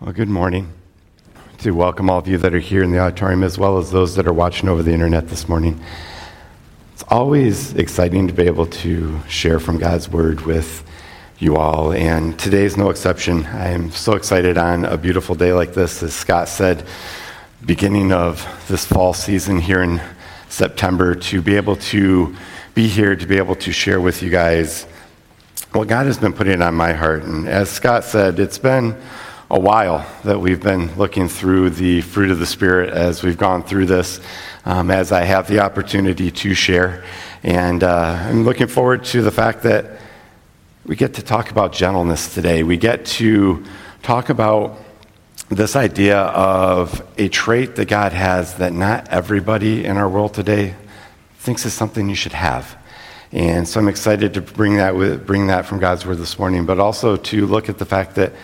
Well, good morning. To welcome all of you that are here in the auditorium as well as those that are watching over the internet this morning. It's always exciting to be able to share from God's Word with you all, and today's no exception. I am so excited on a beautiful day like this, as Scott said, beginning of this fall season here in September, to be able to be here, to be able to share with you guys what God has been putting on my heart. And as Scott said, it's been a while that we've been looking through the fruit of the Spirit as we've gone through this, um, as I have the opportunity to share. And uh, I'm looking forward to the fact that we get to talk about gentleness today. We get to talk about this idea of a trait that God has that not everybody in our world today thinks is something you should have. And so I'm excited to bring that, with, bring that from God's Word this morning, but also to look at the fact that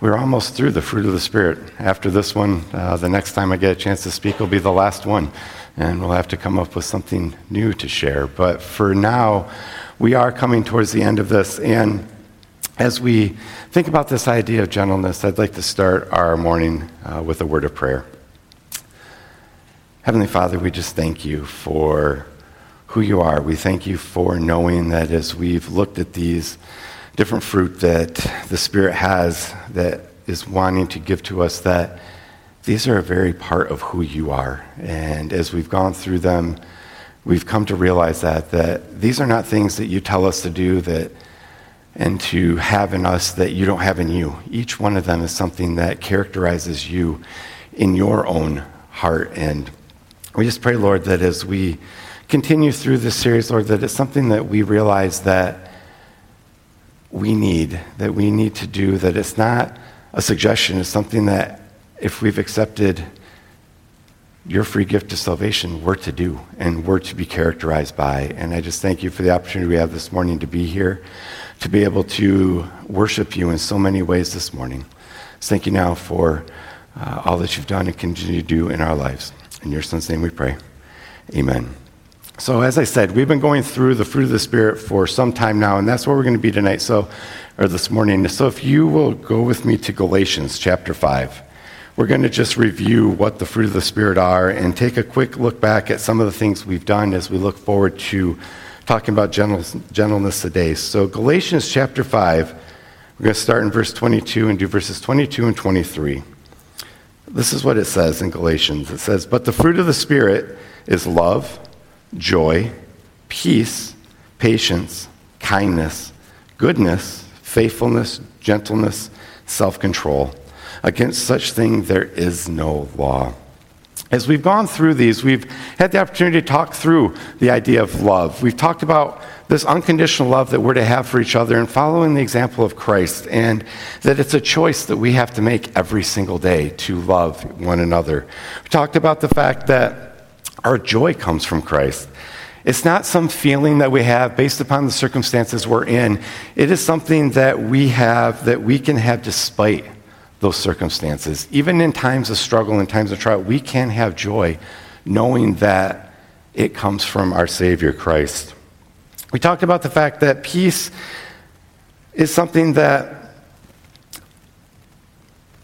we're almost through the fruit of the Spirit. After this one, uh, the next time I get a chance to speak will be the last one, and we'll have to come up with something new to share. But for now, we are coming towards the end of this, and as we think about this idea of gentleness, I'd like to start our morning uh, with a word of prayer. Heavenly Father, we just thank you for who you are. We thank you for knowing that as we've looked at these different fruit that the Spirit has that is wanting to give to us, that these are a very part of who you are. And as we've gone through them, we've come to realize that, that these are not things that you tell us to do that and to have in us that you don't have in you. Each one of them is something that characterizes you in your own heart. And we just pray, Lord, that as we continue through this series, Lord, that it's something that we realize that we need, that we need to do, that it's not a suggestion, it's something that if we've accepted your free gift of salvation, we're to do and we're to be characterized by. And I just thank you for the opportunity we have this morning to be here, to be able to worship you in so many ways this morning. Thank you now for uh, all that you've done and continue to do in our lives. In your son's name we pray. Amen. So, as I said, we've been going through the fruit of the Spirit for some time now, and that's where we're going to be tonight, so, or this morning. So, if you will go with me to Galatians chapter 5, we're going to just review what the fruit of the Spirit are and take a quick look back at some of the things we've done as we look forward to talking about gentleness today. So, Galatians chapter 5, we're going to start in verse 22 and do verses 22 and 23. This is what it says in Galatians it says, But the fruit of the Spirit is love joy, peace, patience, kindness, goodness, faithfulness, gentleness, self control. Against such thing there is no law. As we've gone through these, we've had the opportunity to talk through the idea of love. We've talked about this unconditional love that we're to have for each other and following the example of Christ, and that it's a choice that we have to make every single day to love one another. We talked about the fact that our joy comes from Christ. It's not some feeling that we have based upon the circumstances we're in. It is something that we have that we can have despite those circumstances. Even in times of struggle and times of trial, we can have joy knowing that it comes from our Savior Christ. We talked about the fact that peace is something that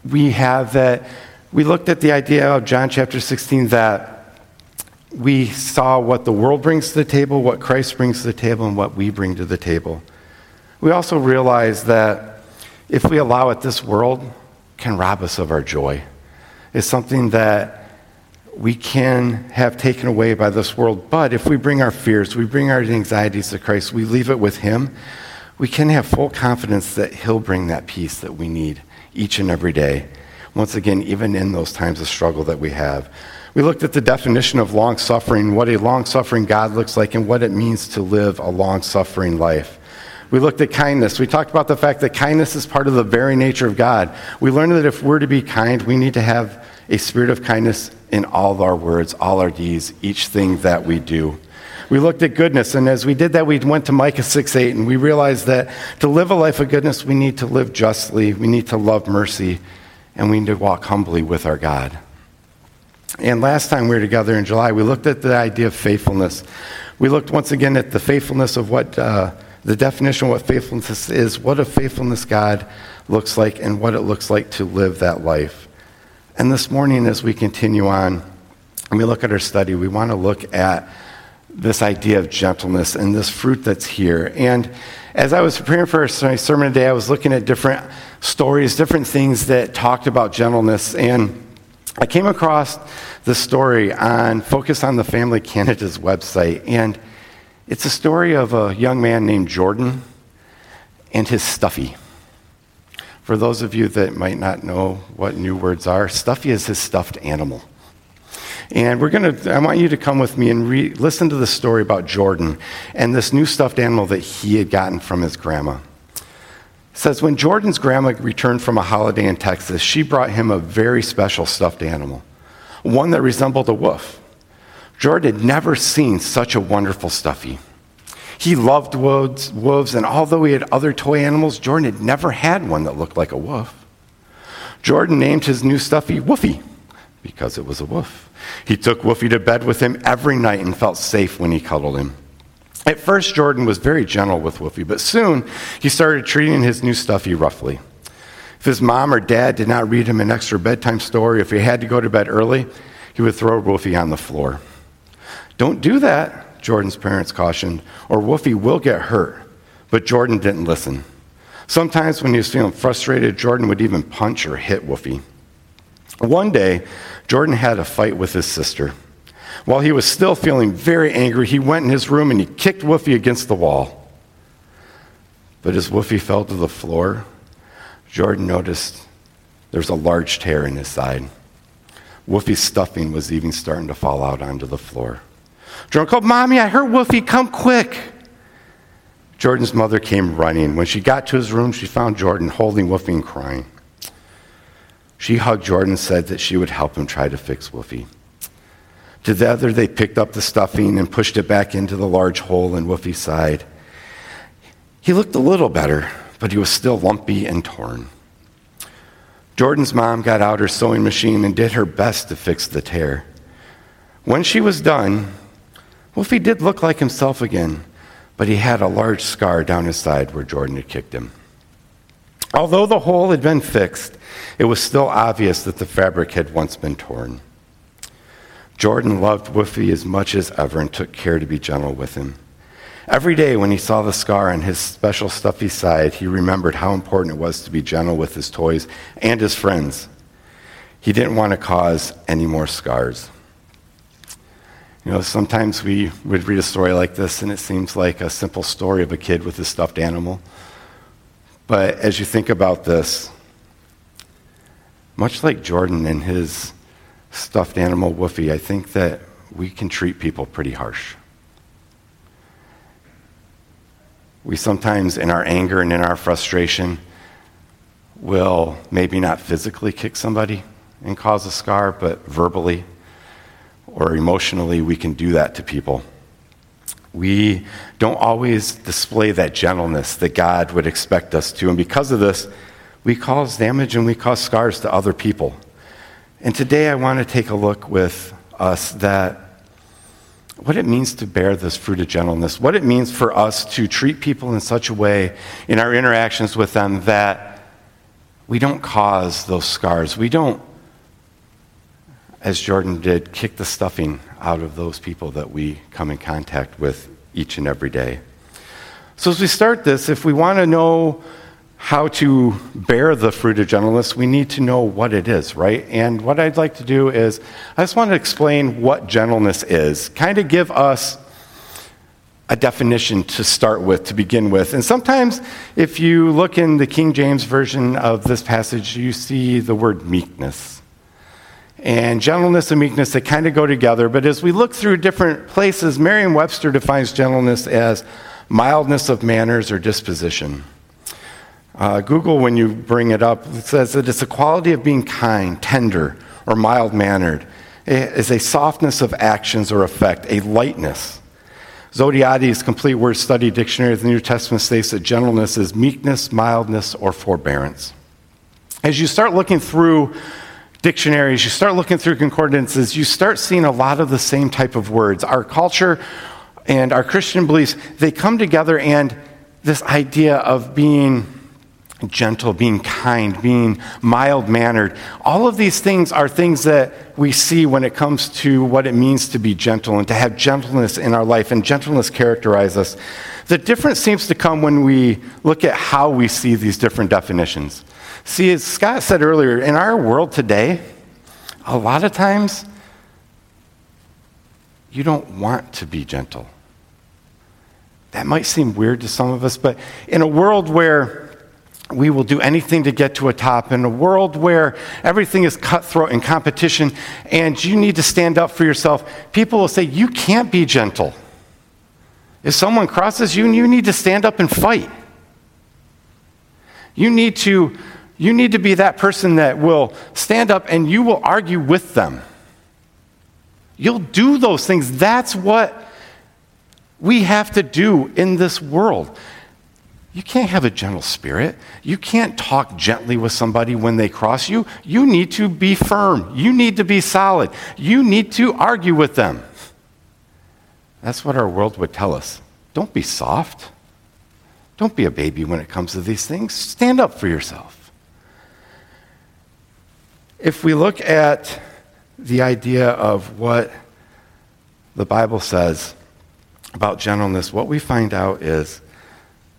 we have that we looked at the idea of John chapter 16 that we saw what the world brings to the table, what Christ brings to the table, and what we bring to the table. We also realize that if we allow it, this world can rob us of our joy. It's something that we can have taken away by this world. But if we bring our fears, we bring our anxieties to Christ, we leave it with Him, we can have full confidence that He'll bring that peace that we need each and every day. Once again, even in those times of struggle that we have. We looked at the definition of long suffering, what a long suffering God looks like, and what it means to live a long suffering life. We looked at kindness. We talked about the fact that kindness is part of the very nature of God. We learned that if we're to be kind, we need to have a spirit of kindness in all of our words, all our deeds, each thing that we do. We looked at goodness, and as we did that, we went to Micah 6 8, and we realized that to live a life of goodness, we need to live justly, we need to love mercy, and we need to walk humbly with our God. And last time we were together in July, we looked at the idea of faithfulness. We looked once again at the faithfulness of what uh, the definition of what faithfulness is, what a faithfulness God looks like and what it looks like to live that life. And this morning, as we continue on and we look at our study, we want to look at this idea of gentleness and this fruit that's here. And as I was preparing for my sermon today, I was looking at different stories, different things that talked about gentleness. And I came across this story on Focus on the Family Canada's website. And it's a story of a young man named Jordan and his stuffy. For those of you that might not know what new words are, stuffy is his stuffed animal. And we're going to, I want you to come with me and re- listen to the story about Jordan and this new stuffed animal that he had gotten from his grandma. Says, when Jordan's grandma returned from a holiday in Texas, she brought him a very special stuffed animal, one that resembled a wolf. Jordan had never seen such a wonderful stuffy. He loved wolves, wolves, and although he had other toy animals, Jordan had never had one that looked like a wolf. Jordan named his new stuffy Woofy because it was a wolf. He took Woofy to bed with him every night and felt safe when he cuddled him. At first, Jordan was very gentle with Woofy, but soon he started treating his new stuffy roughly. If his mom or dad did not read him an extra bedtime story, if he had to go to bed early, he would throw Woofy on the floor. Don't do that, Jordan's parents cautioned, or Woofy will get hurt. But Jordan didn't listen. Sometimes when he was feeling frustrated, Jordan would even punch or hit Woofy. One day, Jordan had a fight with his sister. While he was still feeling very angry, he went in his room and he kicked Woofy against the wall. But as Woofy fell to the floor, Jordan noticed there was a large tear in his side. Woofy's stuffing was even starting to fall out onto the floor. Jordan oh, called, Mommy, I heard Woofy, come quick. Jordan's mother came running. When she got to his room, she found Jordan holding Woofy and crying. She hugged Jordan and said that she would help him try to fix Woofy. Together, they picked up the stuffing and pushed it back into the large hole in Woofy's side. He looked a little better, but he was still lumpy and torn. Jordan's mom got out her sewing machine and did her best to fix the tear. When she was done, Wolfie did look like himself again, but he had a large scar down his side where Jordan had kicked him. Although the hole had been fixed, it was still obvious that the fabric had once been torn. Jordan loved Woofy as much as ever and took care to be gentle with him. Every day when he saw the scar on his special stuffy side, he remembered how important it was to be gentle with his toys and his friends. He didn't want to cause any more scars. You know, sometimes we would read a story like this and it seems like a simple story of a kid with a stuffed animal. But as you think about this, much like Jordan and his stuffed animal Woofy, I think that we can treat people pretty harsh. We sometimes, in our anger and in our frustration, will maybe not physically kick somebody and cause a scar, but verbally or emotionally, we can do that to people. We don't always display that gentleness that God would expect us to. And because of this, we cause damage and we cause scars to other people. And today I want to take a look with us that what it means to bear this fruit of gentleness, what it means for us to treat people in such a way in our interactions with them that we don't cause those scars. We don't as Jordan did, kick the stuffing out of those people that we come in contact with each and every day. So, as we start this, if we want to know how to bear the fruit of gentleness, we need to know what it is, right? And what I'd like to do is, I just want to explain what gentleness is, kind of give us a definition to start with, to begin with. And sometimes, if you look in the King James Version of this passage, you see the word meekness and gentleness and meekness, they kind of go together. But as we look through different places, Merriam Webster defines gentleness as mildness of manners or disposition. Uh, Google, when you bring it up, says that it's a quality of being kind, tender, or mild mannered. It is a softness of actions or effect, a lightness. Zodhiates' complete word study dictionary of the New Testament states that gentleness is meekness, mildness, or forbearance. As you start looking through dictionaries, you start looking through concordances, you start seeing a lot of the same type of words. Our culture and our Christian beliefs, they come together, and this idea of being gentle, being kind, being mild mannered. All of these things are things that we see when it comes to what it means to be gentle and to have gentleness in our life, and gentleness characterize us. The difference seems to come when we look at how we see these different definitions. See, as Scott said earlier, in our world today, a lot of times you don't want to be gentle. That might seem weird to some of us, but in a world where we will do anything to get to a top. In a world where everything is cutthroat and competition, and you need to stand up for yourself, people will say, You can't be gentle. If someone crosses you, you need to stand up and fight. You need to, you need to be that person that will stand up and you will argue with them. You'll do those things. That's what we have to do in this world. You can't have a gentle spirit. You can't talk gently with somebody when they cross you. You need to be firm. You need to be solid. You need to argue with them. That's what our world would tell us. Don't be soft. Don't be a baby when it comes to these things. Stand up for yourself. If we look at the idea of what the Bible says about gentleness, what we find out is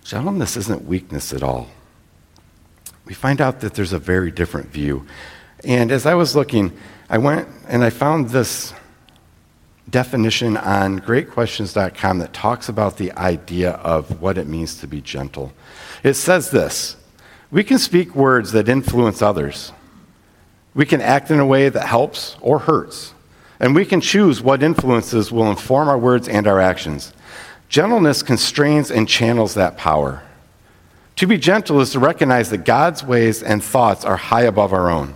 Gentleness isn't weakness at all. We find out that there's a very different view. And as I was looking, I went and I found this definition on greatquestions.com that talks about the idea of what it means to be gentle. It says this We can speak words that influence others, we can act in a way that helps or hurts, and we can choose what influences will inform our words and our actions. Gentleness constrains and channels that power. To be gentle is to recognize that God's ways and thoughts are high above our own.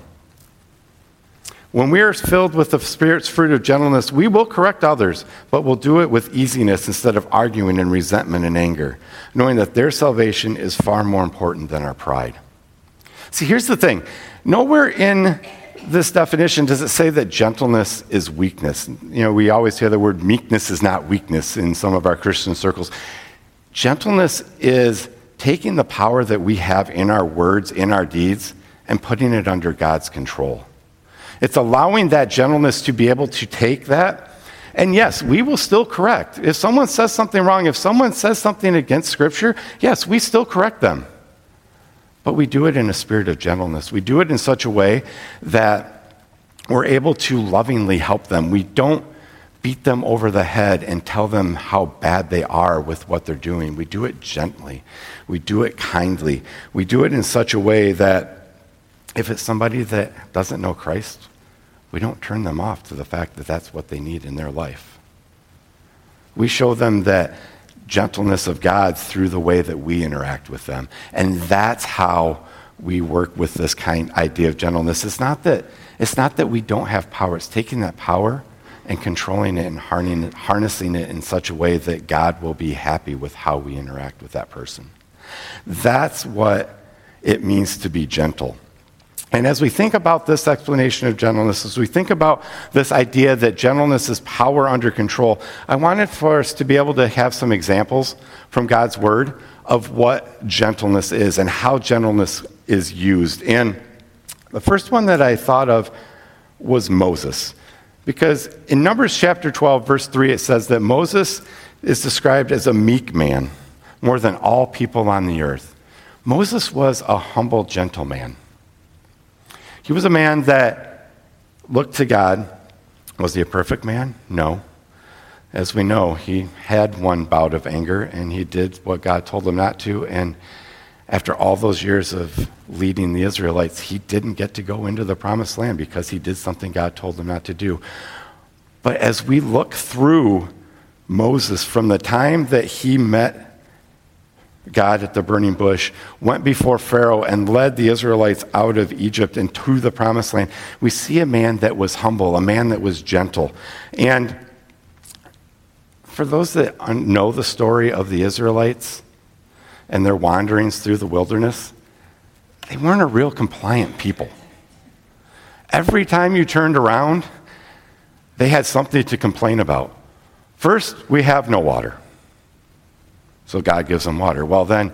When we are filled with the Spirit's fruit of gentleness, we will correct others, but we'll do it with easiness instead of arguing in resentment and anger, knowing that their salvation is far more important than our pride. See, here's the thing nowhere in this definition, does it say that gentleness is weakness? You know, we always hear the word meekness is not weakness in some of our Christian circles. Gentleness is taking the power that we have in our words, in our deeds, and putting it under God's control. It's allowing that gentleness to be able to take that. And yes, we will still correct. If someone says something wrong, if someone says something against Scripture, yes, we still correct them. But we do it in a spirit of gentleness. We do it in such a way that we're able to lovingly help them. We don't beat them over the head and tell them how bad they are with what they're doing. We do it gently. We do it kindly. We do it in such a way that if it's somebody that doesn't know Christ, we don't turn them off to the fact that that's what they need in their life. We show them that gentleness of God through the way that we interact with them. And that's how we work with this kind idea of gentleness. It's not that it's not that we don't have power. It's taking that power and controlling it and harnessing it in such a way that God will be happy with how we interact with that person. That's what it means to be gentle. And as we think about this explanation of gentleness, as we think about this idea that gentleness is power under control, I wanted for us to be able to have some examples from God's word of what gentleness is and how gentleness is used. And the first one that I thought of was Moses. Because in Numbers chapter 12, verse 3, it says that Moses is described as a meek man more than all people on the earth. Moses was a humble, gentle man. He was a man that looked to God. Was he a perfect man? No. As we know, he had one bout of anger and he did what God told him not to. And after all those years of leading the Israelites, he didn't get to go into the promised land because he did something God told him not to do. But as we look through Moses from the time that he met God at the burning bush, went before Pharaoh and led the Israelites out of Egypt and to the promised land. We see a man that was humble, a man that was gentle. And for those that know the story of the Israelites and their wanderings through the wilderness, they weren't a real compliant people. Every time you turned around, they had something to complain about. First, we have no water. So God gives them water. Well, then,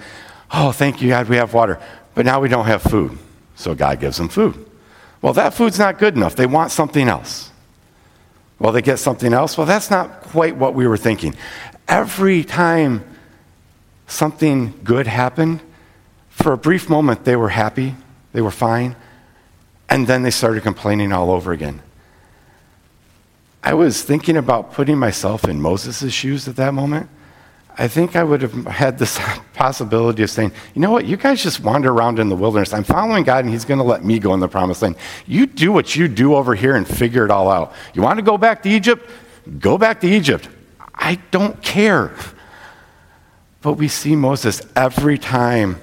oh, thank you, God, we have water. But now we don't have food. So God gives them food. Well, that food's not good enough. They want something else. Well, they get something else. Well, that's not quite what we were thinking. Every time something good happened, for a brief moment they were happy, they were fine, and then they started complaining all over again. I was thinking about putting myself in Moses' shoes at that moment. I think I would have had this possibility of saying, you know what, you guys just wander around in the wilderness. I'm following God and He's going to let me go in the promised land. You do what you do over here and figure it all out. You want to go back to Egypt? Go back to Egypt. I don't care. But we see Moses every time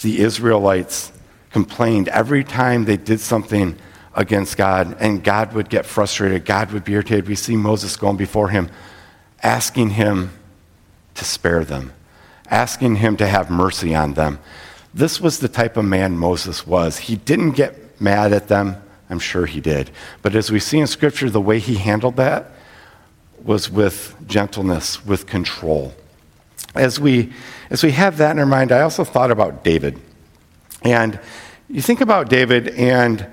the Israelites complained, every time they did something against God, and God would get frustrated, God would be irritated. We see Moses going before him, asking him to spare them, asking him to have mercy on them. This was the type of man Moses was. He didn't get mad at them. I'm sure he did. But as we see in Scripture, the way he handled that was with gentleness, with control. As we, as we have that in our mind, I also thought about David. And you think about David, and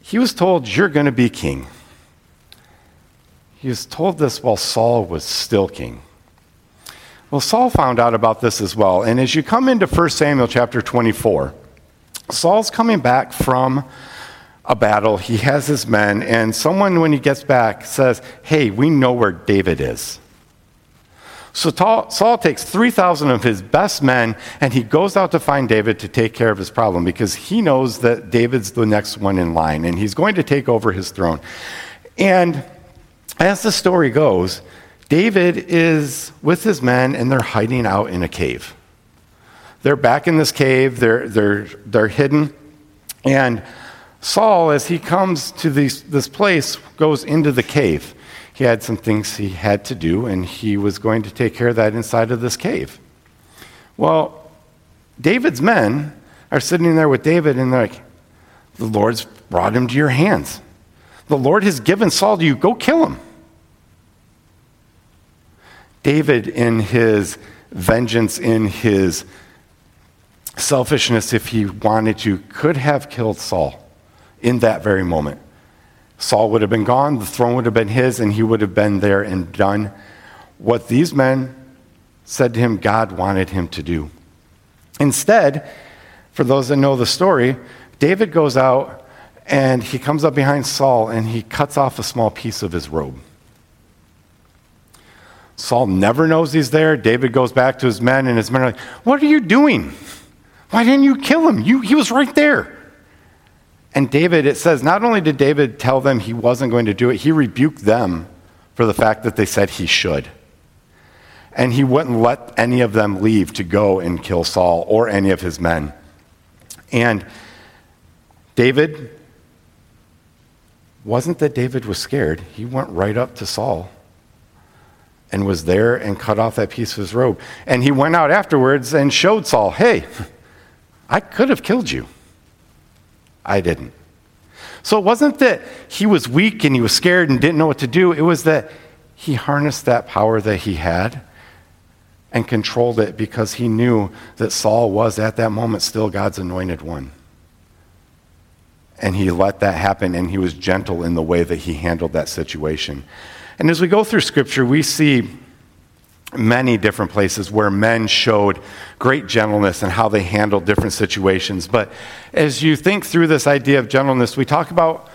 he was told, You're going to be king. He was told this while Saul was still king. Well, Saul found out about this as well. And as you come into 1 Samuel chapter 24, Saul's coming back from a battle. He has his men, and someone, when he gets back, says, Hey, we know where David is. So Saul takes 3,000 of his best men and he goes out to find David to take care of his problem because he knows that David's the next one in line and he's going to take over his throne. And as the story goes, David is with his men and they're hiding out in a cave. They're back in this cave, they're, they're, they're hidden. And Saul, as he comes to these, this place, goes into the cave. He had some things he had to do, and he was going to take care of that inside of this cave. Well, David's men are sitting there with David, and they're like, The Lord's brought him to your hands. The Lord has given Saul to you. Go kill him. David, in his vengeance, in his selfishness, if he wanted to, could have killed Saul in that very moment. Saul would have been gone, the throne would have been his, and he would have been there and done what these men said to him God wanted him to do. Instead, for those that know the story, David goes out and he comes up behind Saul and he cuts off a small piece of his robe. Saul never knows he's there. David goes back to his men, and his men are like, What are you doing? Why didn't you kill him? You, he was right there. And David, it says, not only did David tell them he wasn't going to do it, he rebuked them for the fact that they said he should. And he wouldn't let any of them leave to go and kill Saul or any of his men. And David, wasn't that David was scared. He went right up to Saul and was there and cut off that piece of his robe. And he went out afterwards and showed Saul, hey, I could have killed you. I didn't. So it wasn't that he was weak and he was scared and didn't know what to do. It was that he harnessed that power that he had and controlled it because he knew that Saul was at that moment still God's anointed one. And he let that happen and he was gentle in the way that he handled that situation. And as we go through Scripture, we see many different places where men showed great gentleness and how they handled different situations. But as you think through this idea of gentleness, we talk about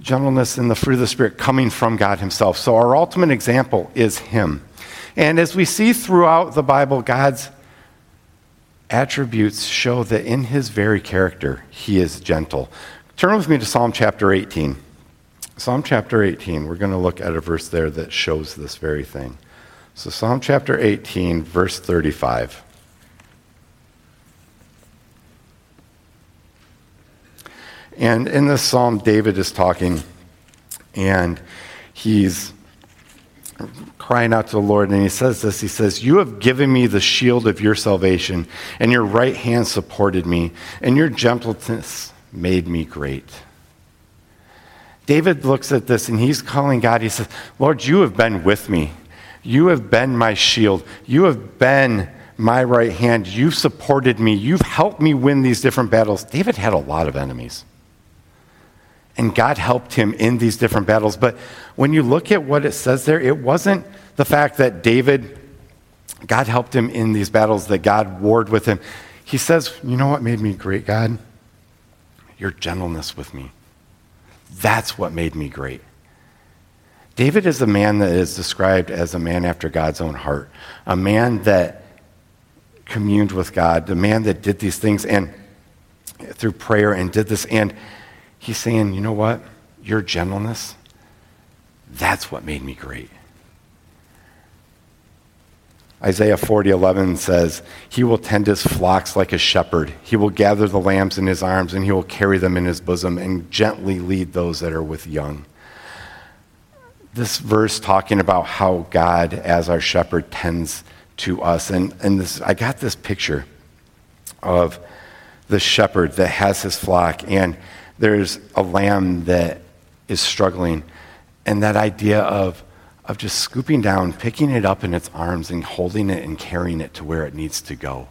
gentleness and the fruit of the Spirit coming from God Himself. So our ultimate example is Him. And as we see throughout the Bible, God's attributes show that in His very character, He is gentle. Turn with me to Psalm chapter 18. Psalm chapter 18, we're going to look at a verse there that shows this very thing. So, Psalm chapter 18, verse 35. And in this psalm, David is talking, and he's crying out to the Lord, and he says this He says, You have given me the shield of your salvation, and your right hand supported me, and your gentleness made me great. David looks at this and he's calling God. He says, Lord, you have been with me. You have been my shield. You have been my right hand. You've supported me. You've helped me win these different battles. David had a lot of enemies. And God helped him in these different battles. But when you look at what it says there, it wasn't the fact that David, God helped him in these battles, that God warred with him. He says, You know what made me great, God? Your gentleness with me. That's what made me great. David is a man that is described as a man after God's own heart, a man that communed with God, the man that did these things and through prayer and did this. And he's saying, you know what? Your gentleness, that's what made me great. Isaiah 40, 11 says, He will tend his flocks like a shepherd. He will gather the lambs in his arms, and he will carry them in his bosom and gently lead those that are with young. This verse talking about how God, as our shepherd, tends to us. And, and this, I got this picture of the shepherd that has his flock, and there's a lamb that is struggling. And that idea of, of just scooping down, picking it up in its arms, and holding it and carrying it to where it needs to go.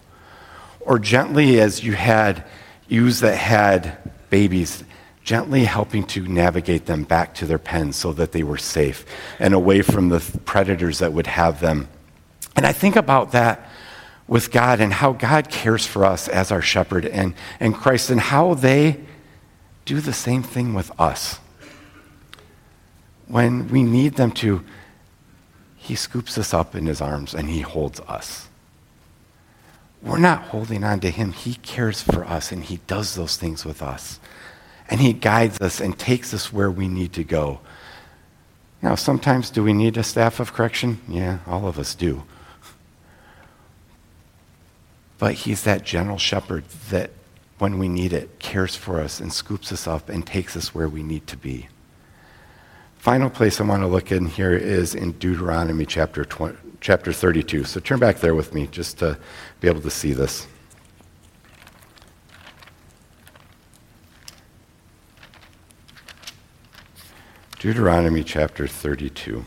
Or gently, as you had ewes that had babies, gently helping to navigate them back to their pens so that they were safe and away from the predators that would have them and I think about that with God and how God cares for us as our shepherd and, and Christ and how they do the same thing with us. When we need them to, He scoops us up in His arms and He holds us. We're not holding on to Him. He cares for us and He does those things with us. And He guides us and takes us where we need to go. Now, sometimes do we need a staff of correction? Yeah, all of us do. But he's that gentle shepherd that, when we need it, cares for us and scoops us up and takes us where we need to be. Final place I want to look in here is in Deuteronomy chapter, 20, chapter 32. So turn back there with me just to be able to see this. Deuteronomy chapter 32.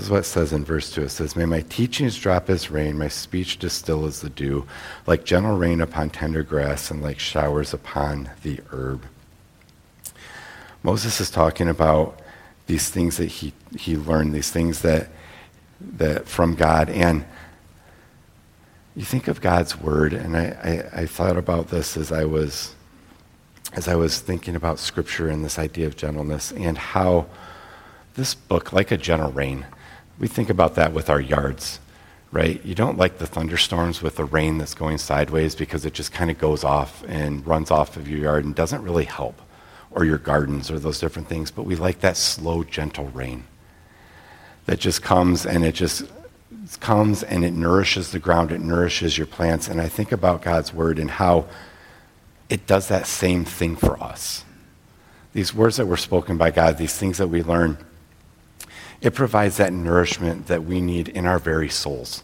This is what it says in verse 2. It says, May my teachings drop as rain, my speech distill as the dew, like gentle rain upon tender grass and like showers upon the herb. Moses is talking about these things that he, he learned, these things that, that from God. And you think of God's word, and I, I, I thought about this as I was as I was thinking about scripture and this idea of gentleness and how this book, like a gentle rain, we think about that with our yards, right? You don't like the thunderstorms with the rain that's going sideways because it just kind of goes off and runs off of your yard and doesn't really help, or your gardens or those different things. But we like that slow, gentle rain that just comes and it just comes and it nourishes the ground, it nourishes your plants. And I think about God's word and how it does that same thing for us. These words that were spoken by God, these things that we learn it provides that nourishment that we need in our very souls.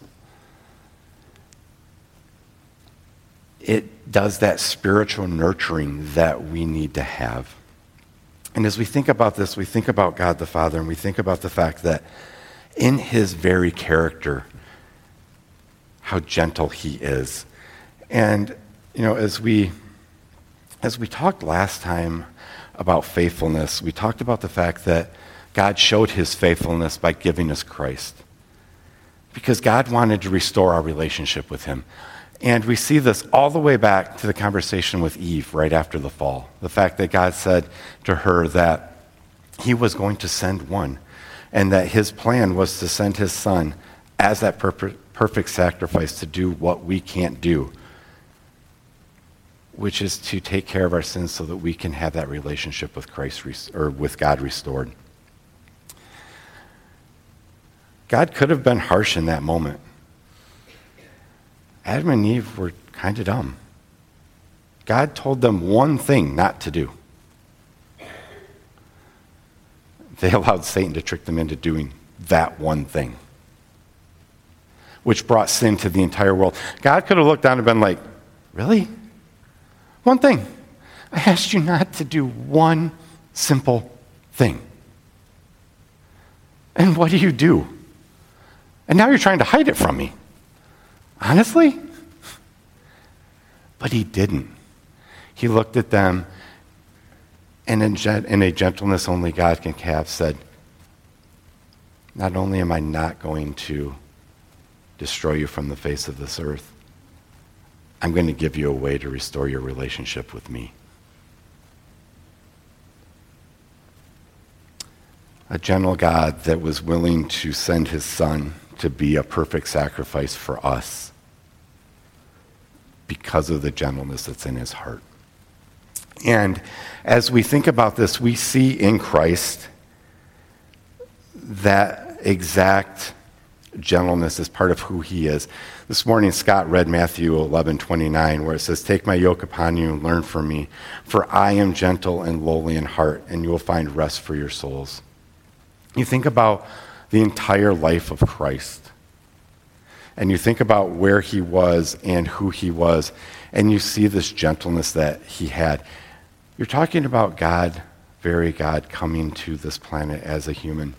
It does that spiritual nurturing that we need to have. And as we think about this, we think about God the Father and we think about the fact that in his very character, how gentle he is. And, you know, as we as we talked last time about faithfulness, we talked about the fact that God showed his faithfulness by giving us Christ. Because God wanted to restore our relationship with him. And we see this all the way back to the conversation with Eve right after the fall. The fact that God said to her that he was going to send one, and that his plan was to send his son as that perfect sacrifice to do what we can't do, which is to take care of our sins so that we can have that relationship with Christ or with God restored. God could have been harsh in that moment. Adam and Eve were kind of dumb. God told them one thing not to do. They allowed Satan to trick them into doing that one thing, which brought sin to the entire world. God could have looked down and been like, Really? One thing. I asked you not to do one simple thing. And what do you do? And now you're trying to hide it from me. Honestly? But he didn't. He looked at them and in, a gentleness only God can have said, Not only am I not going to destroy you from the face of this earth, I'm going to give you a way to restore your relationship with me. A gentle God that was willing to send his son to be a perfect sacrifice for us because of the gentleness that's in his heart. And as we think about this, we see in Christ that exact gentleness as part of who he is. This morning, Scott read Matthew 11 29, where it says, Take my yoke upon you and learn from me, for I am gentle and lowly in heart, and you will find rest for your souls. You think about the entire life of Christ, and you think about where he was and who he was, and you see this gentleness that he had. You're talking about God, very God, coming to this planet as a human.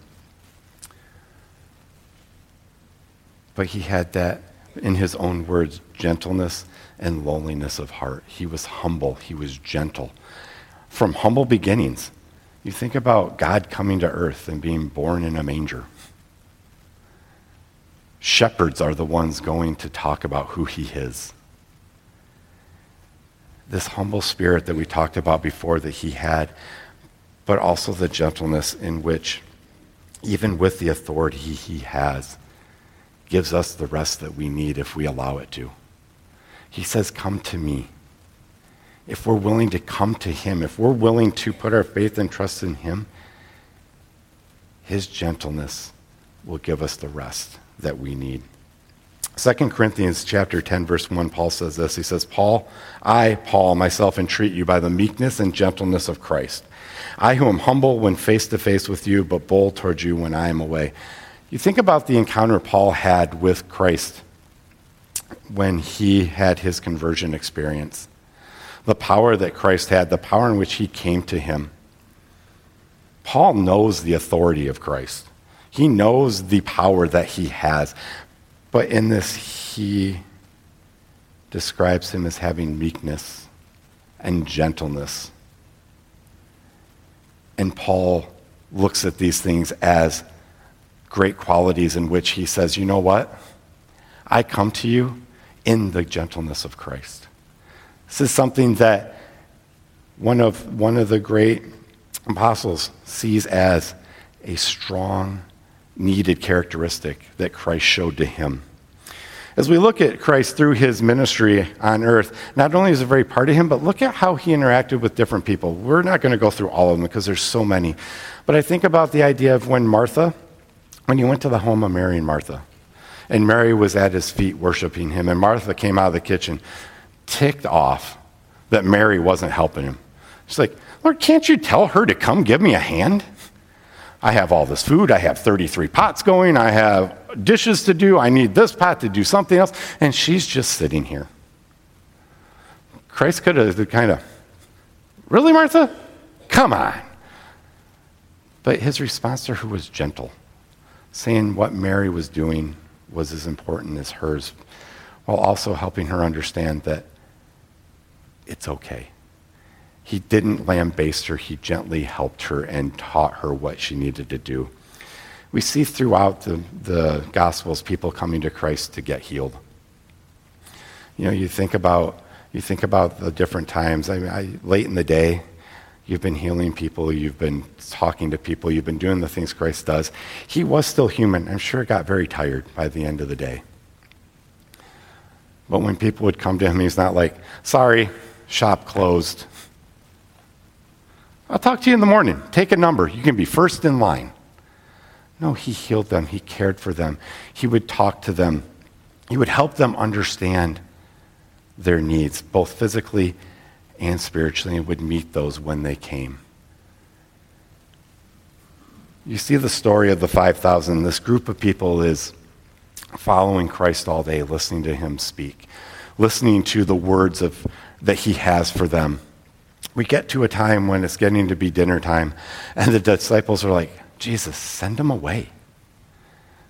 But he had that, in his own words, gentleness and loneliness of heart. He was humble, he was gentle. From humble beginnings, you think about God coming to earth and being born in a manger. Shepherds are the ones going to talk about who he is this humble spirit that we talked about before that he had, but also the gentleness in which, even with the authority he has, gives us the rest that we need if we allow it to. He says, Come to me. If we're willing to come to him, if we're willing to put our faith and trust in him, his gentleness will give us the rest that we need. 2 Corinthians chapter 10 verse 1 Paul says this. He says Paul I Paul myself entreat you by the meekness and gentleness of Christ. I who am humble when face to face with you but bold towards you when I am away. You think about the encounter Paul had with Christ when he had his conversion experience. The power that Christ had the power in which he came to him. Paul knows the authority of Christ he knows the power that he has but in this, he describes him as having meekness and gentleness. And Paul looks at these things as great qualities in which he says, you know what? I come to you in the gentleness of Christ. This is something that one of, one of the great apostles sees as a strong needed characteristic that Christ showed to him. As we look at Christ through his ministry on earth, not only is it very part of him, but look at how he interacted with different people. We're not going to go through all of them because there's so many. But I think about the idea of when Martha, when he went to the home of Mary and Martha, and Mary was at his feet worshiping him, and Martha came out of the kitchen ticked off that Mary wasn't helping him. She's like, Lord, can't you tell her to come give me a hand? I have all this food. I have 33 pots going. I have dishes to do. I need this pot to do something else. And she's just sitting here. Christ could have kind of, really, Martha? Come on. But his response to her was gentle, saying what Mary was doing was as important as hers, while also helping her understand that it's okay. He didn't lambaste her, he gently helped her and taught her what she needed to do. We see throughout the, the Gospels people coming to Christ to get healed. You know, you think about, you think about the different times. I mean, I, late in the day, you've been healing people, you've been talking to people, you've been doing the things Christ does. He was still human. I'm sure got very tired by the end of the day. But when people would come to him, he's not like, sorry, shop closed. I'll talk to you in the morning. Take a number. You can be first in line. No, he healed them. He cared for them. He would talk to them. He would help them understand their needs, both physically and spiritually, and would meet those when they came. You see the story of the 5,000. This group of people is following Christ all day, listening to him speak, listening to the words of, that he has for them. We get to a time when it's getting to be dinner time, and the disciples are like, Jesus, send them away.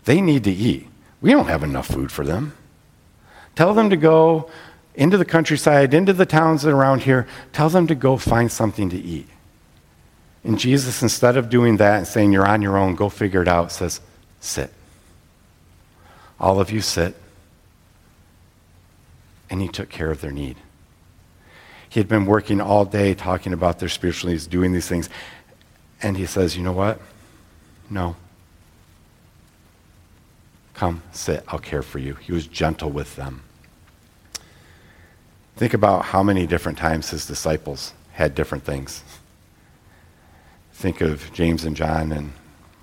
They need to eat. We don't have enough food for them. Tell them to go into the countryside, into the towns around here. Tell them to go find something to eat. And Jesus, instead of doing that and saying, You're on your own, go figure it out, says, Sit. All of you sit. And he took care of their need. He had been working all day talking about their spiritual needs, doing these things. And he says, You know what? No. Come, sit, I'll care for you. He was gentle with them. Think about how many different times his disciples had different things. Think of James and John and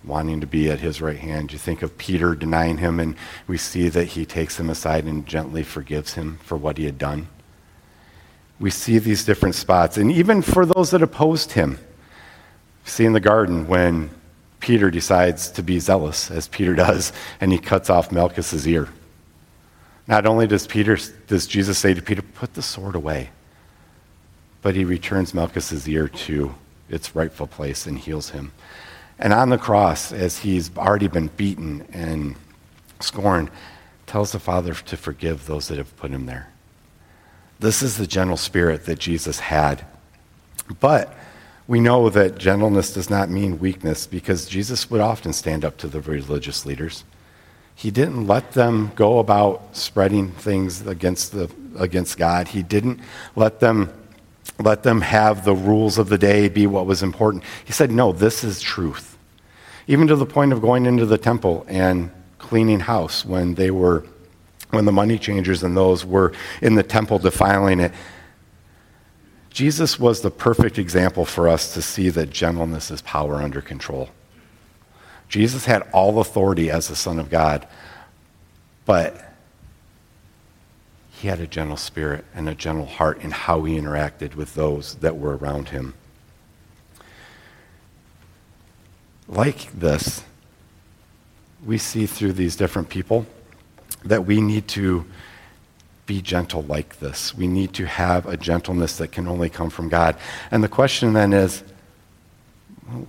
wanting to be at his right hand. You think of Peter denying him, and we see that he takes him aside and gently forgives him for what he had done. We see these different spots. And even for those that opposed him, see in the garden when Peter decides to be zealous, as Peter does, and he cuts off Malchus's ear. Not only does Peter does Jesus say to Peter, put the sword away, but he returns Malchus's ear to its rightful place and heals him. And on the cross, as he's already been beaten and scorned, tells the Father to forgive those that have put him there. This is the gentle spirit that Jesus had. But we know that gentleness does not mean weakness because Jesus would often stand up to the religious leaders. He didn't let them go about spreading things against, the, against God. He didn't let them, let them have the rules of the day be what was important. He said, No, this is truth. Even to the point of going into the temple and cleaning house when they were when the money changers and those were in the temple defiling it Jesus was the perfect example for us to see that gentleness is power under control. Jesus had all authority as the Son of God, but he had a gentle spirit and a gentle heart in how he interacted with those that were around him. Like this, we see through these different people that we need to be gentle like this. We need to have a gentleness that can only come from God. And the question then is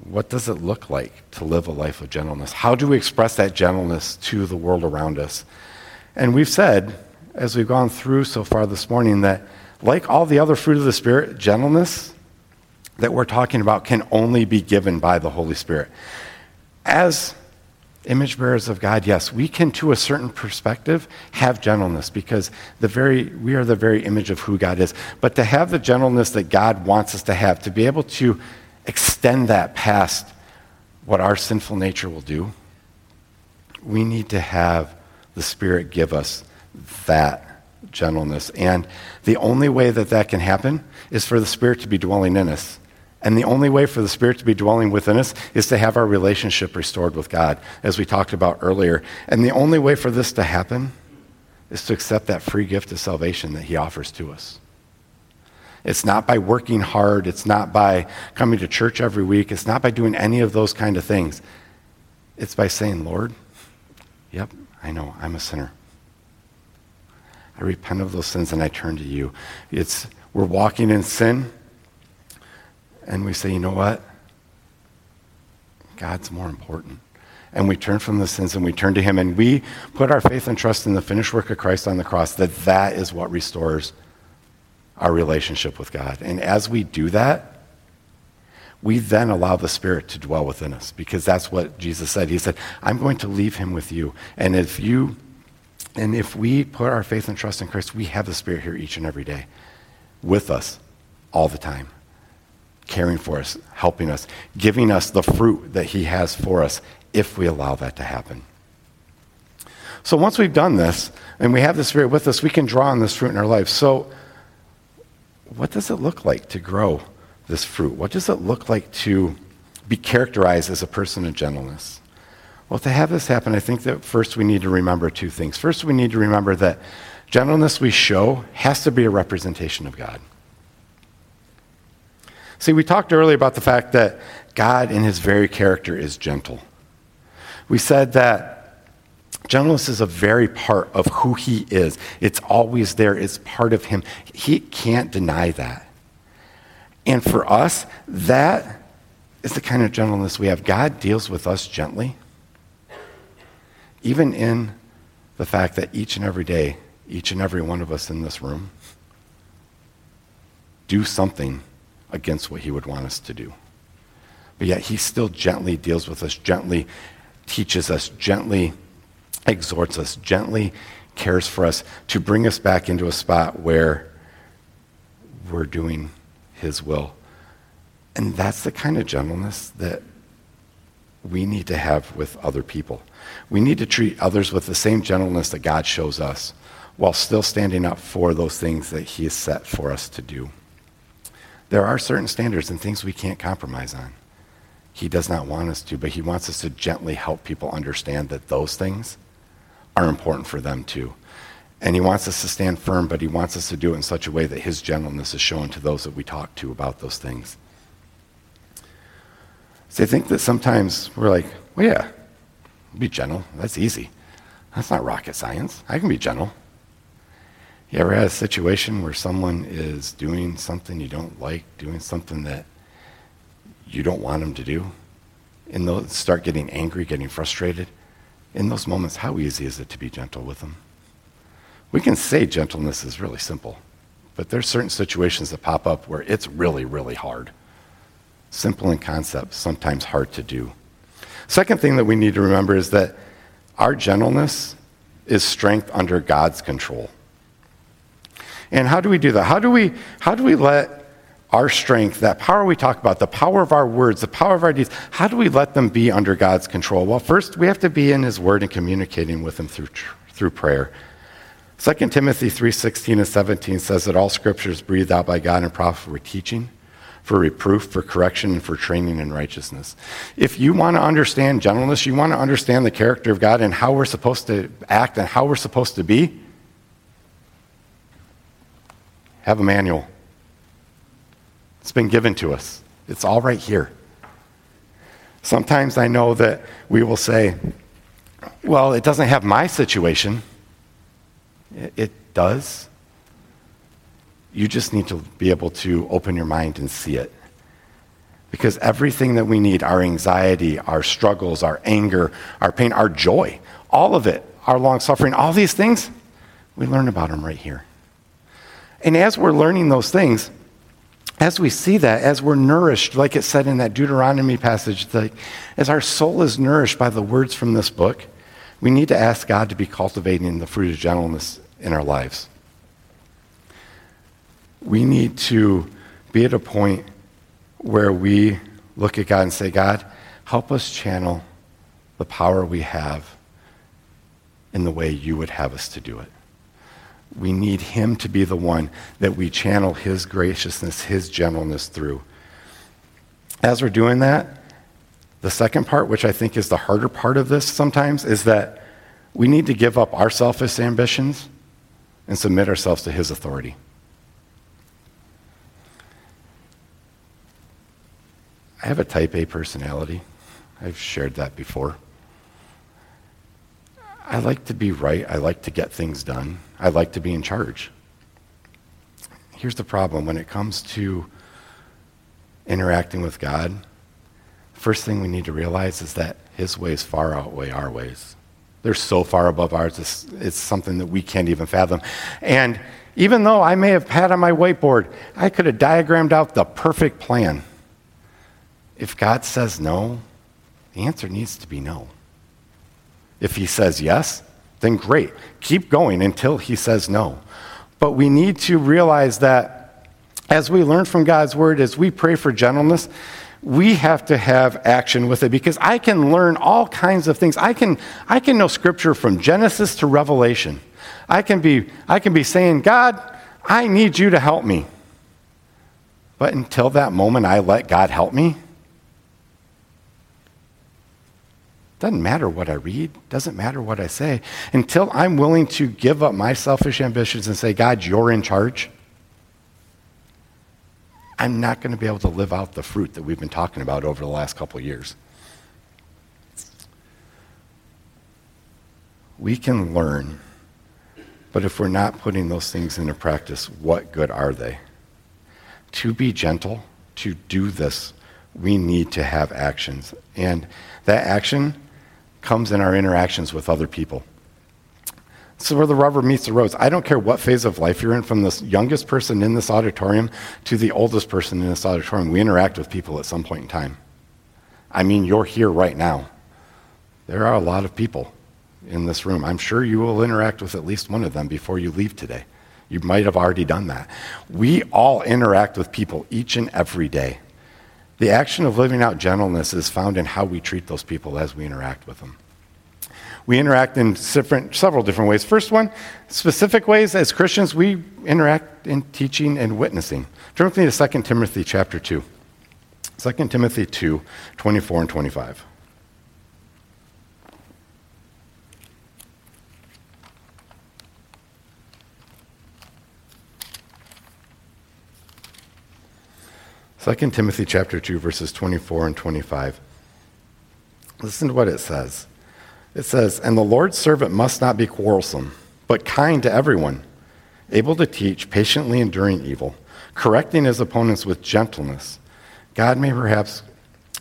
what does it look like to live a life of gentleness? How do we express that gentleness to the world around us? And we've said, as we've gone through so far this morning, that like all the other fruit of the Spirit, gentleness that we're talking about can only be given by the Holy Spirit. As image bearers of God, yes, we can, to a certain perspective, have gentleness because the very, we are the very image of who God is. But to have the gentleness that God wants us to have, to be able to extend that past what our sinful nature will do, we need to have the Spirit give us that gentleness. And the only way that that can happen is for the Spirit to be dwelling in us. And the only way for the Spirit to be dwelling within us is to have our relationship restored with God, as we talked about earlier. And the only way for this to happen is to accept that free gift of salvation that He offers to us. It's not by working hard, it's not by coming to church every week, it's not by doing any of those kind of things. It's by saying, Lord, yep, I know, I'm a sinner. I repent of those sins and I turn to you. It's we're walking in sin and we say, you know what? God's more important. And we turn from the sins and we turn to Him and we put our faith and trust in the finished work of Christ on the cross, that that is what restores our relationship with God. And as we do that, we then allow the Spirit to dwell within us because that's what Jesus said. He said, I'm going to leave Him with you. And if you, and if we put our faith and trust in Christ, we have the Spirit here each and every day with us all the time caring for us, helping us, giving us the fruit that He has for us if we allow that to happen. So once we've done this and we have the Spirit with us, we can draw on this fruit in our life. So, what does it look like to grow this fruit? What does it look like to be characterized as a person of gentleness? Well, to have this happen, I think that first we need to remember two things. First, we need to remember that gentleness we show has to be a representation of God. See, we talked earlier about the fact that God, in his very character, is gentle. We said that gentleness is a very part of who he is. It's always there, it's part of him. He can't deny that. And for us, that is the kind of gentleness we have. God deals with us gently, even in the fact that each and every day, each and every one of us in this room do something against what he would want us to do. But yet he still gently deals with us, gently teaches us, gently exhorts us, gently cares for us to bring us back into a spot where we're doing his will. And that's the kind of gentleness that we need to have with other people. We need to treat others with the same gentleness that God shows us while still standing up for those things that he has set for us to do. There are certain standards and things we can't compromise on. He does not want us to, but He wants us to gently help people understand that those things are important for them too. And He wants us to stand firm, but He wants us to do it in such a way that His gentleness is shown to those that we talk to about those things. So I think that sometimes we're like, well, yeah, be gentle. That's easy. That's not rocket science. I can be gentle. You ever had a situation where someone is doing something you don't like, doing something that you don't want them to do? And those start getting angry, getting frustrated. In those moments, how easy is it to be gentle with them? We can say gentleness is really simple, but there's certain situations that pop up where it's really, really hard. Simple in concept, sometimes hard to do. Second thing that we need to remember is that our gentleness is strength under God's control. And how do we do that? How do we, how do we let our strength, that power we talk about, the power of our words, the power of our deeds, how do we let them be under God's control? Well, first, we have to be in His Word and communicating with Him through, through prayer. 2 Timothy 3.16 and 17 says that all scripture is breathed out by God and profitable for teaching, for reproof, for correction, and for training in righteousness. If you want to understand gentleness, you want to understand the character of God and how we're supposed to act and how we're supposed to be, have a manual. It's been given to us, it's all right here. Sometimes I know that we will say, well, it doesn't have my situation. It, does. You just need to be able to open your mind and see it. Because everything that we need our anxiety, our struggles, our anger, our pain, our joy all of it, our long suffering, all these things, we learn about them right here. And as we're learning those things, as we see that, as we're nourished, like it said in that Deuteronomy passage, like, as our soul is nourished by the words from this book, we need to ask God to be cultivating the fruit of gentleness in our lives. We need to be at a point where we look at God and say, God, help us channel the power we have in the way you would have us to do it. We need Him to be the one that we channel His graciousness, His gentleness through. As we're doing that, the second part, which I think is the harder part of this sometimes, is that we need to give up our selfish ambitions and submit ourselves to His authority. I have a type A personality. I've shared that before. I like to be right. I like to get things done. I like to be in charge. Here's the problem when it comes to interacting with God, first thing we need to realize is that His ways far outweigh our ways. They're so far above ours, it's, it's something that we can't even fathom. And even though I may have had on my whiteboard, I could have diagrammed out the perfect plan. If God says no, the answer needs to be no. If He says yes, then great. Keep going until he says no. But we need to realize that as we learn from God's word, as we pray for gentleness, we have to have action with it because I can learn all kinds of things. I can, I can know scripture from Genesis to Revelation. I can, be, I can be saying, God, I need you to help me. But until that moment, I let God help me. Doesn't matter what I read, doesn't matter what I say. Until I'm willing to give up my selfish ambitions and say, God, you're in charge, I'm not going to be able to live out the fruit that we've been talking about over the last couple years. We can learn, but if we're not putting those things into practice, what good are they? To be gentle, to do this, we need to have actions. And that action comes in our interactions with other people. So where the rubber meets the roads. I don't care what phase of life you're in, from the youngest person in this auditorium to the oldest person in this auditorium. We interact with people at some point in time. I mean, you're here right now. There are a lot of people in this room. I'm sure you will interact with at least one of them before you leave today. You might have already done that. We all interact with people each and every day. The action of living out gentleness is found in how we treat those people as we interact with them. We interact in different, several different ways. First one, specific ways as Christians, we interact in teaching and witnessing. Turn with me to 2 Timothy chapter 2. 2 Timothy 2, 24 and 25. 2 Timothy chapter 2 verses 24 and 25. Listen to what it says. It says, "And the Lord's servant must not be quarrelsome, but kind to everyone, able to teach, patiently enduring evil, correcting his opponents with gentleness. God may perhaps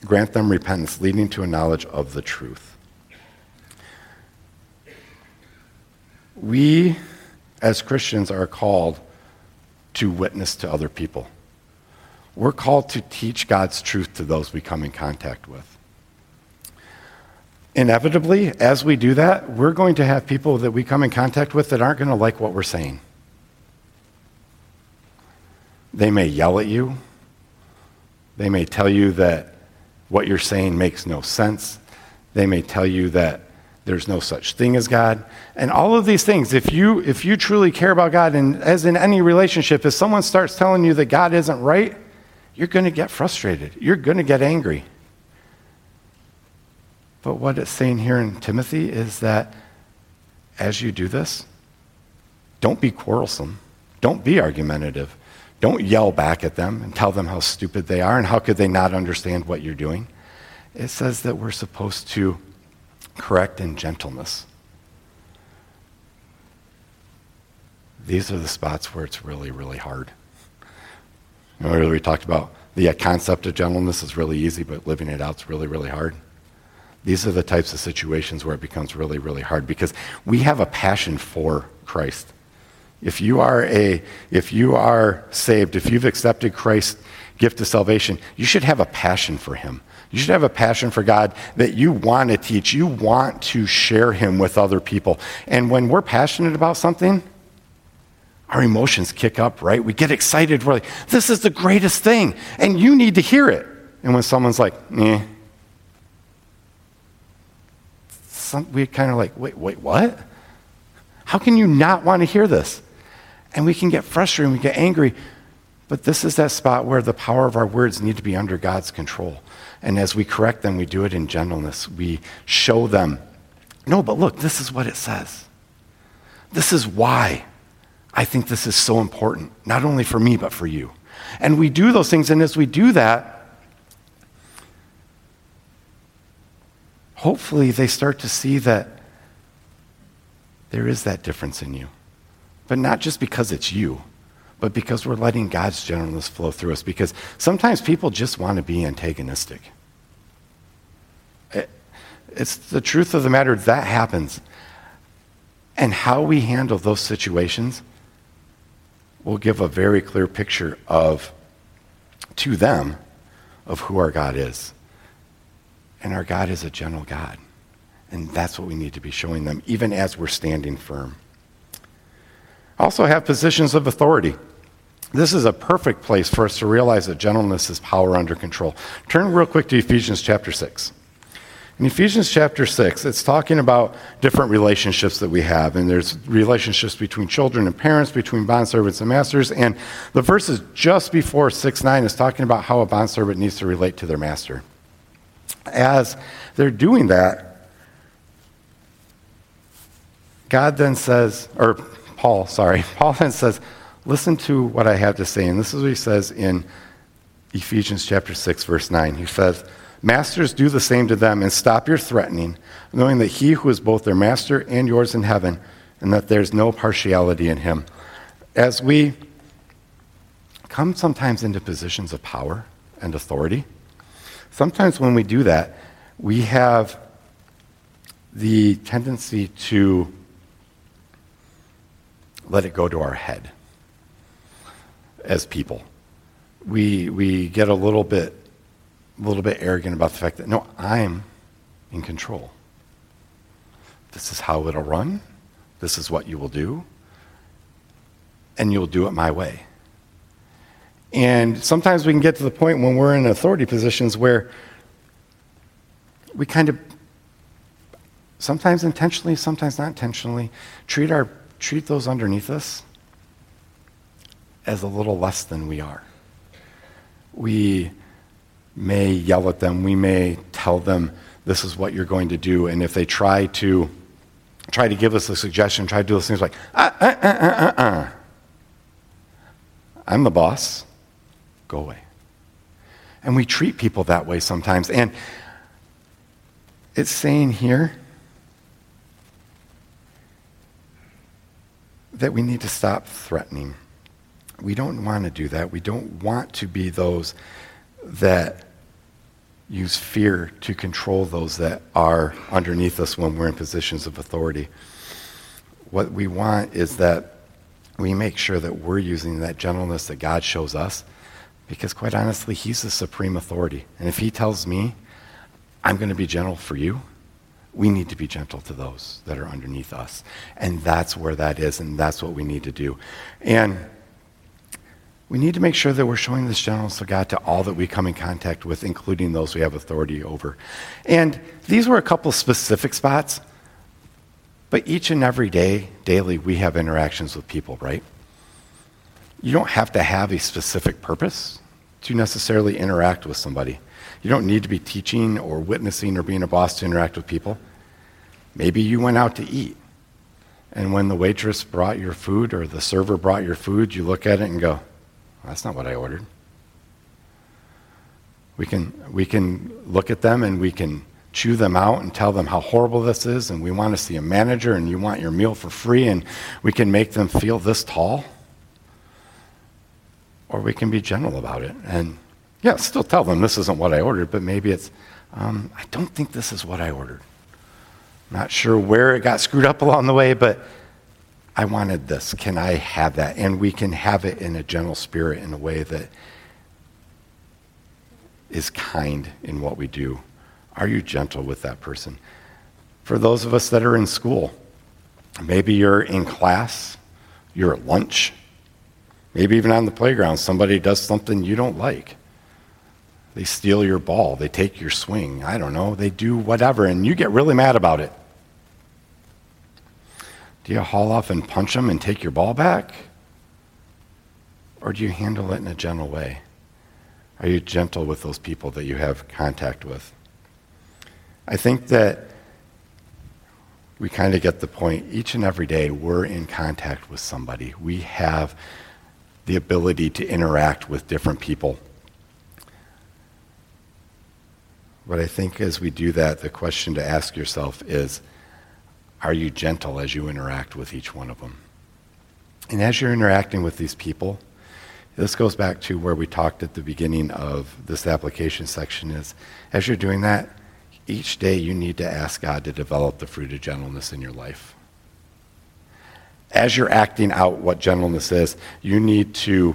grant them repentance leading to a knowledge of the truth." We as Christians are called to witness to other people. We're called to teach God's truth to those we come in contact with. Inevitably, as we do that, we're going to have people that we come in contact with that aren't going to like what we're saying. They may yell at you. They may tell you that what you're saying makes no sense. They may tell you that there's no such thing as God. And all of these things, if you, if you truly care about God, and as in any relationship, if someone starts telling you that God isn't right, you're going to get frustrated. You're going to get angry. But what it's saying here in Timothy is that as you do this, don't be quarrelsome. Don't be argumentative. Don't yell back at them and tell them how stupid they are and how could they not understand what you're doing. It says that we're supposed to correct in gentleness. These are the spots where it's really, really hard. Earlier we talked about the concept of gentleness is really easy, but living it out is really, really hard. These are the types of situations where it becomes really, really hard because we have a passion for Christ. If you are a if you are saved, if you've accepted Christ's gift of salvation, you should have a passion for him. You should have a passion for God that you want to teach. You want to share him with other people. And when we're passionate about something, our emotions kick up, right? We get excited. We're like, this is the greatest thing, and you need to hear it. And when someone's like, eh, some, we kind of like, wait, wait, what? How can you not want to hear this? And we can get frustrated and we get angry. But this is that spot where the power of our words need to be under God's control. And as we correct them, we do it in gentleness. We show them, no, but look, this is what it says. This is why. I think this is so important, not only for me, but for you. And we do those things, and as we do that, hopefully they start to see that there is that difference in you. But not just because it's you, but because we're letting God's gentleness flow through us. Because sometimes people just want to be antagonistic. It, it's the truth of the matter that happens. And how we handle those situations will give a very clear picture of, to them, of who our God is. And our God is a gentle God. And that's what we need to be showing them, even as we're standing firm. Also, have positions of authority. This is a perfect place for us to realize that gentleness is power under control. Turn real quick to Ephesians chapter 6. In Ephesians chapter 6, it's talking about different relationships that we have. And there's relationships between children and parents, between bondservants and masters. And the verses just before 6 9 is talking about how a bondservant needs to relate to their master. As they're doing that, God then says, or Paul, sorry, Paul then says, listen to what I have to say. And this is what he says in Ephesians chapter 6, verse 9. He says, Masters, do the same to them and stop your threatening, knowing that he who is both their master and yours in heaven, and that there's no partiality in him. As we come sometimes into positions of power and authority, sometimes when we do that, we have the tendency to let it go to our head as people. We, we get a little bit, a little bit arrogant about the fact that, no, I'm in control. This is how it'll run. This is what you will do. And you'll do it my way. And sometimes we can get to the point when we're in authority positions where we kind of, sometimes intentionally, sometimes not intentionally, treat, our, treat those underneath us as a little less than we are. We may yell at them, we may tell them, this is what you're going to do. And if they try to try to give us a suggestion, try to do those things like, uh, uh, uh, uh, uh, uh. I'm the boss go away. And we treat people that way sometimes. And it's saying here that we need to stop threatening. We don't want to do that. We don't want to be those that use fear to control those that are underneath us when we're in positions of authority. What we want is that we make sure that we're using that gentleness that God shows us because, quite honestly, He's the supreme authority. And if He tells me, I'm going to be gentle for you, we need to be gentle to those that are underneath us. And that's where that is, and that's what we need to do. And we need to make sure that we're showing this gentleness of God to all that we come in contact with, including those we have authority over. And these were a couple specific spots, but each and every day, daily, we have interactions with people, right? You don't have to have a specific purpose to necessarily interact with somebody. You don't need to be teaching or witnessing or being a boss to interact with people. Maybe you went out to eat. And when the waitress brought your food or the server brought your food, you look at it and go, that's not what I ordered. We can, we can look at them and we can chew them out and tell them how horrible this is, and we want to see a manager and you want your meal for free, and we can make them feel this tall or we can be gentle about it. And yeah, still tell them this isn't what I ordered, but maybe it's, um, I don't think this is what I ordered. Not sure where it got screwed up along the way, but I wanted this. Can I have that? And we can have it in a gentle spirit in a way that is kind in what we do. Are you gentle with that person? For those of us that are in school, maybe you're in class, you're at lunch, Maybe even on the playground, somebody does something you don't like. They steal your ball, they take your swing, I don't know, they do whatever, and you get really mad about it. Do you haul off and punch them and take your ball back? Or do you handle it in a gentle way? Are you gentle with those people that you have contact with? I think that we kind of get the point. Each and every day, we're in contact with somebody. We have the ability to interact with different people. But I think as we do that, the question to ask yourself is are you gentle as you interact with each one of them? And as you're interacting with these people, this goes back to where we talked at the beginning of this application section is as you're doing that, each day you need to ask God to develop the fruit of gentleness in your life as you're acting out what gentleness is, you need to,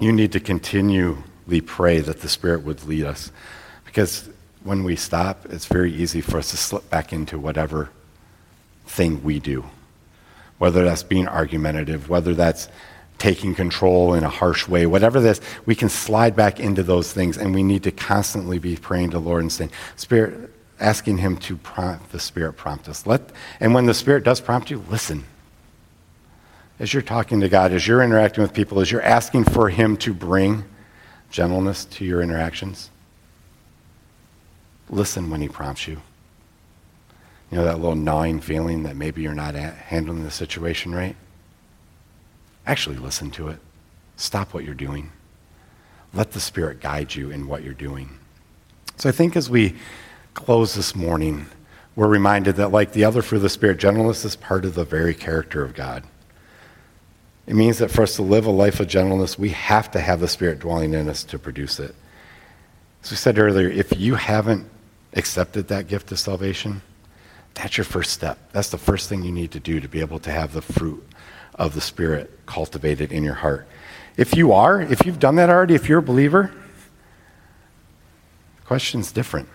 you need to continually pray that the Spirit would lead us. Because when we stop, it's very easy for us to slip back into whatever thing we do. Whether that's being argumentative, whether that's taking control in a harsh way, whatever this, we can slide back into those things, and we need to constantly be praying to the Lord and saying, Spirit, asking Him to prompt the Spirit prompt us. Let, and when the Spirit does prompt you, listen as you're talking to God, as you're interacting with people, as you're asking for Him to bring gentleness to your interactions, listen when He prompts you. You know, that little gnawing feeling that maybe you're not handling the situation right? Actually, listen to it. Stop what you're doing. let the Spirit guide you in what you're doing. So I think as we close this morning, we're reminded that, like the other fruit of the Spirit, gentleness is part of the very character of God. It means that for us to live a life of gentleness, we have to have the Spirit dwelling in us to produce it. As we said earlier, if you haven't accepted that gift of salvation, that's your first step. That's the first thing you need to do to be able to have the fruit of the Spirit cultivated in your heart. If you are, if you've done that already, if you're a believer, the question's different.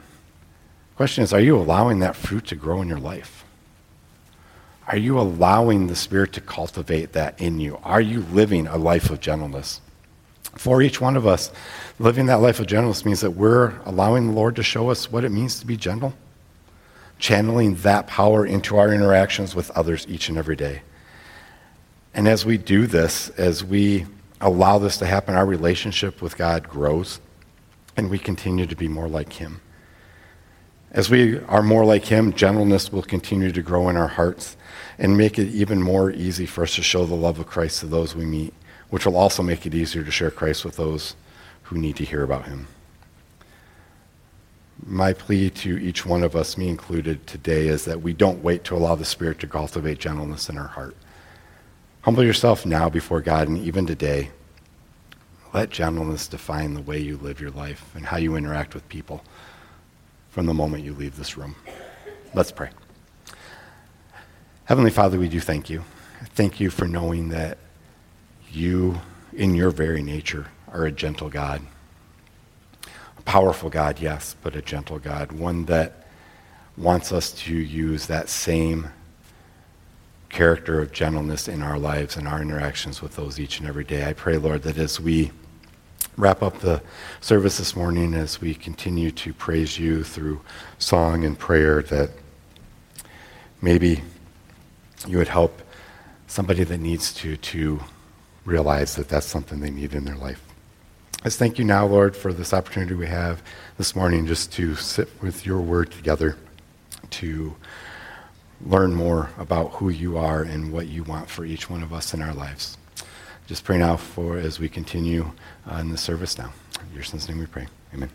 The question is, are you allowing that fruit to grow in your life? Are you allowing the Spirit to cultivate that in you? Are you living a life of gentleness? For each one of us, living that life of gentleness means that we're allowing the Lord to show us what it means to be gentle, channeling that power into our interactions with others each and every day. And as we do this, as we allow this to happen, our relationship with God grows and we continue to be more like Him. As we are more like Him, gentleness will continue to grow in our hearts and make it even more easy for us to show the love of Christ to those we meet, which will also make it easier to share Christ with those who need to hear about him. My plea to each one of us, me included, today is that we don't wait to allow the Spirit to cultivate gentleness in our heart. Humble yourself now before God, and even today, let gentleness define the way you live your life and how you interact with people from the moment you leave this room. Let's pray. Heavenly Father, we do thank you. Thank you for knowing that you, in your very nature, are a gentle God. Powerful God, yes, but a gentle God. One that wants us to use that same character of gentleness in our lives and our interactions with those each and every day. I pray, Lord, that as we wrap up the service this morning, as we continue to praise you through song and prayer, that maybe you would help somebody that needs to to realize that that's something they need in their life. Just thank you now, Lord, for this opportunity we have this morning just to sit with your word together, to learn more about who you are and what you want for each one of us in our lives. Just pray now for as we continue uh, in the service now. In your son's name we pray. Amen.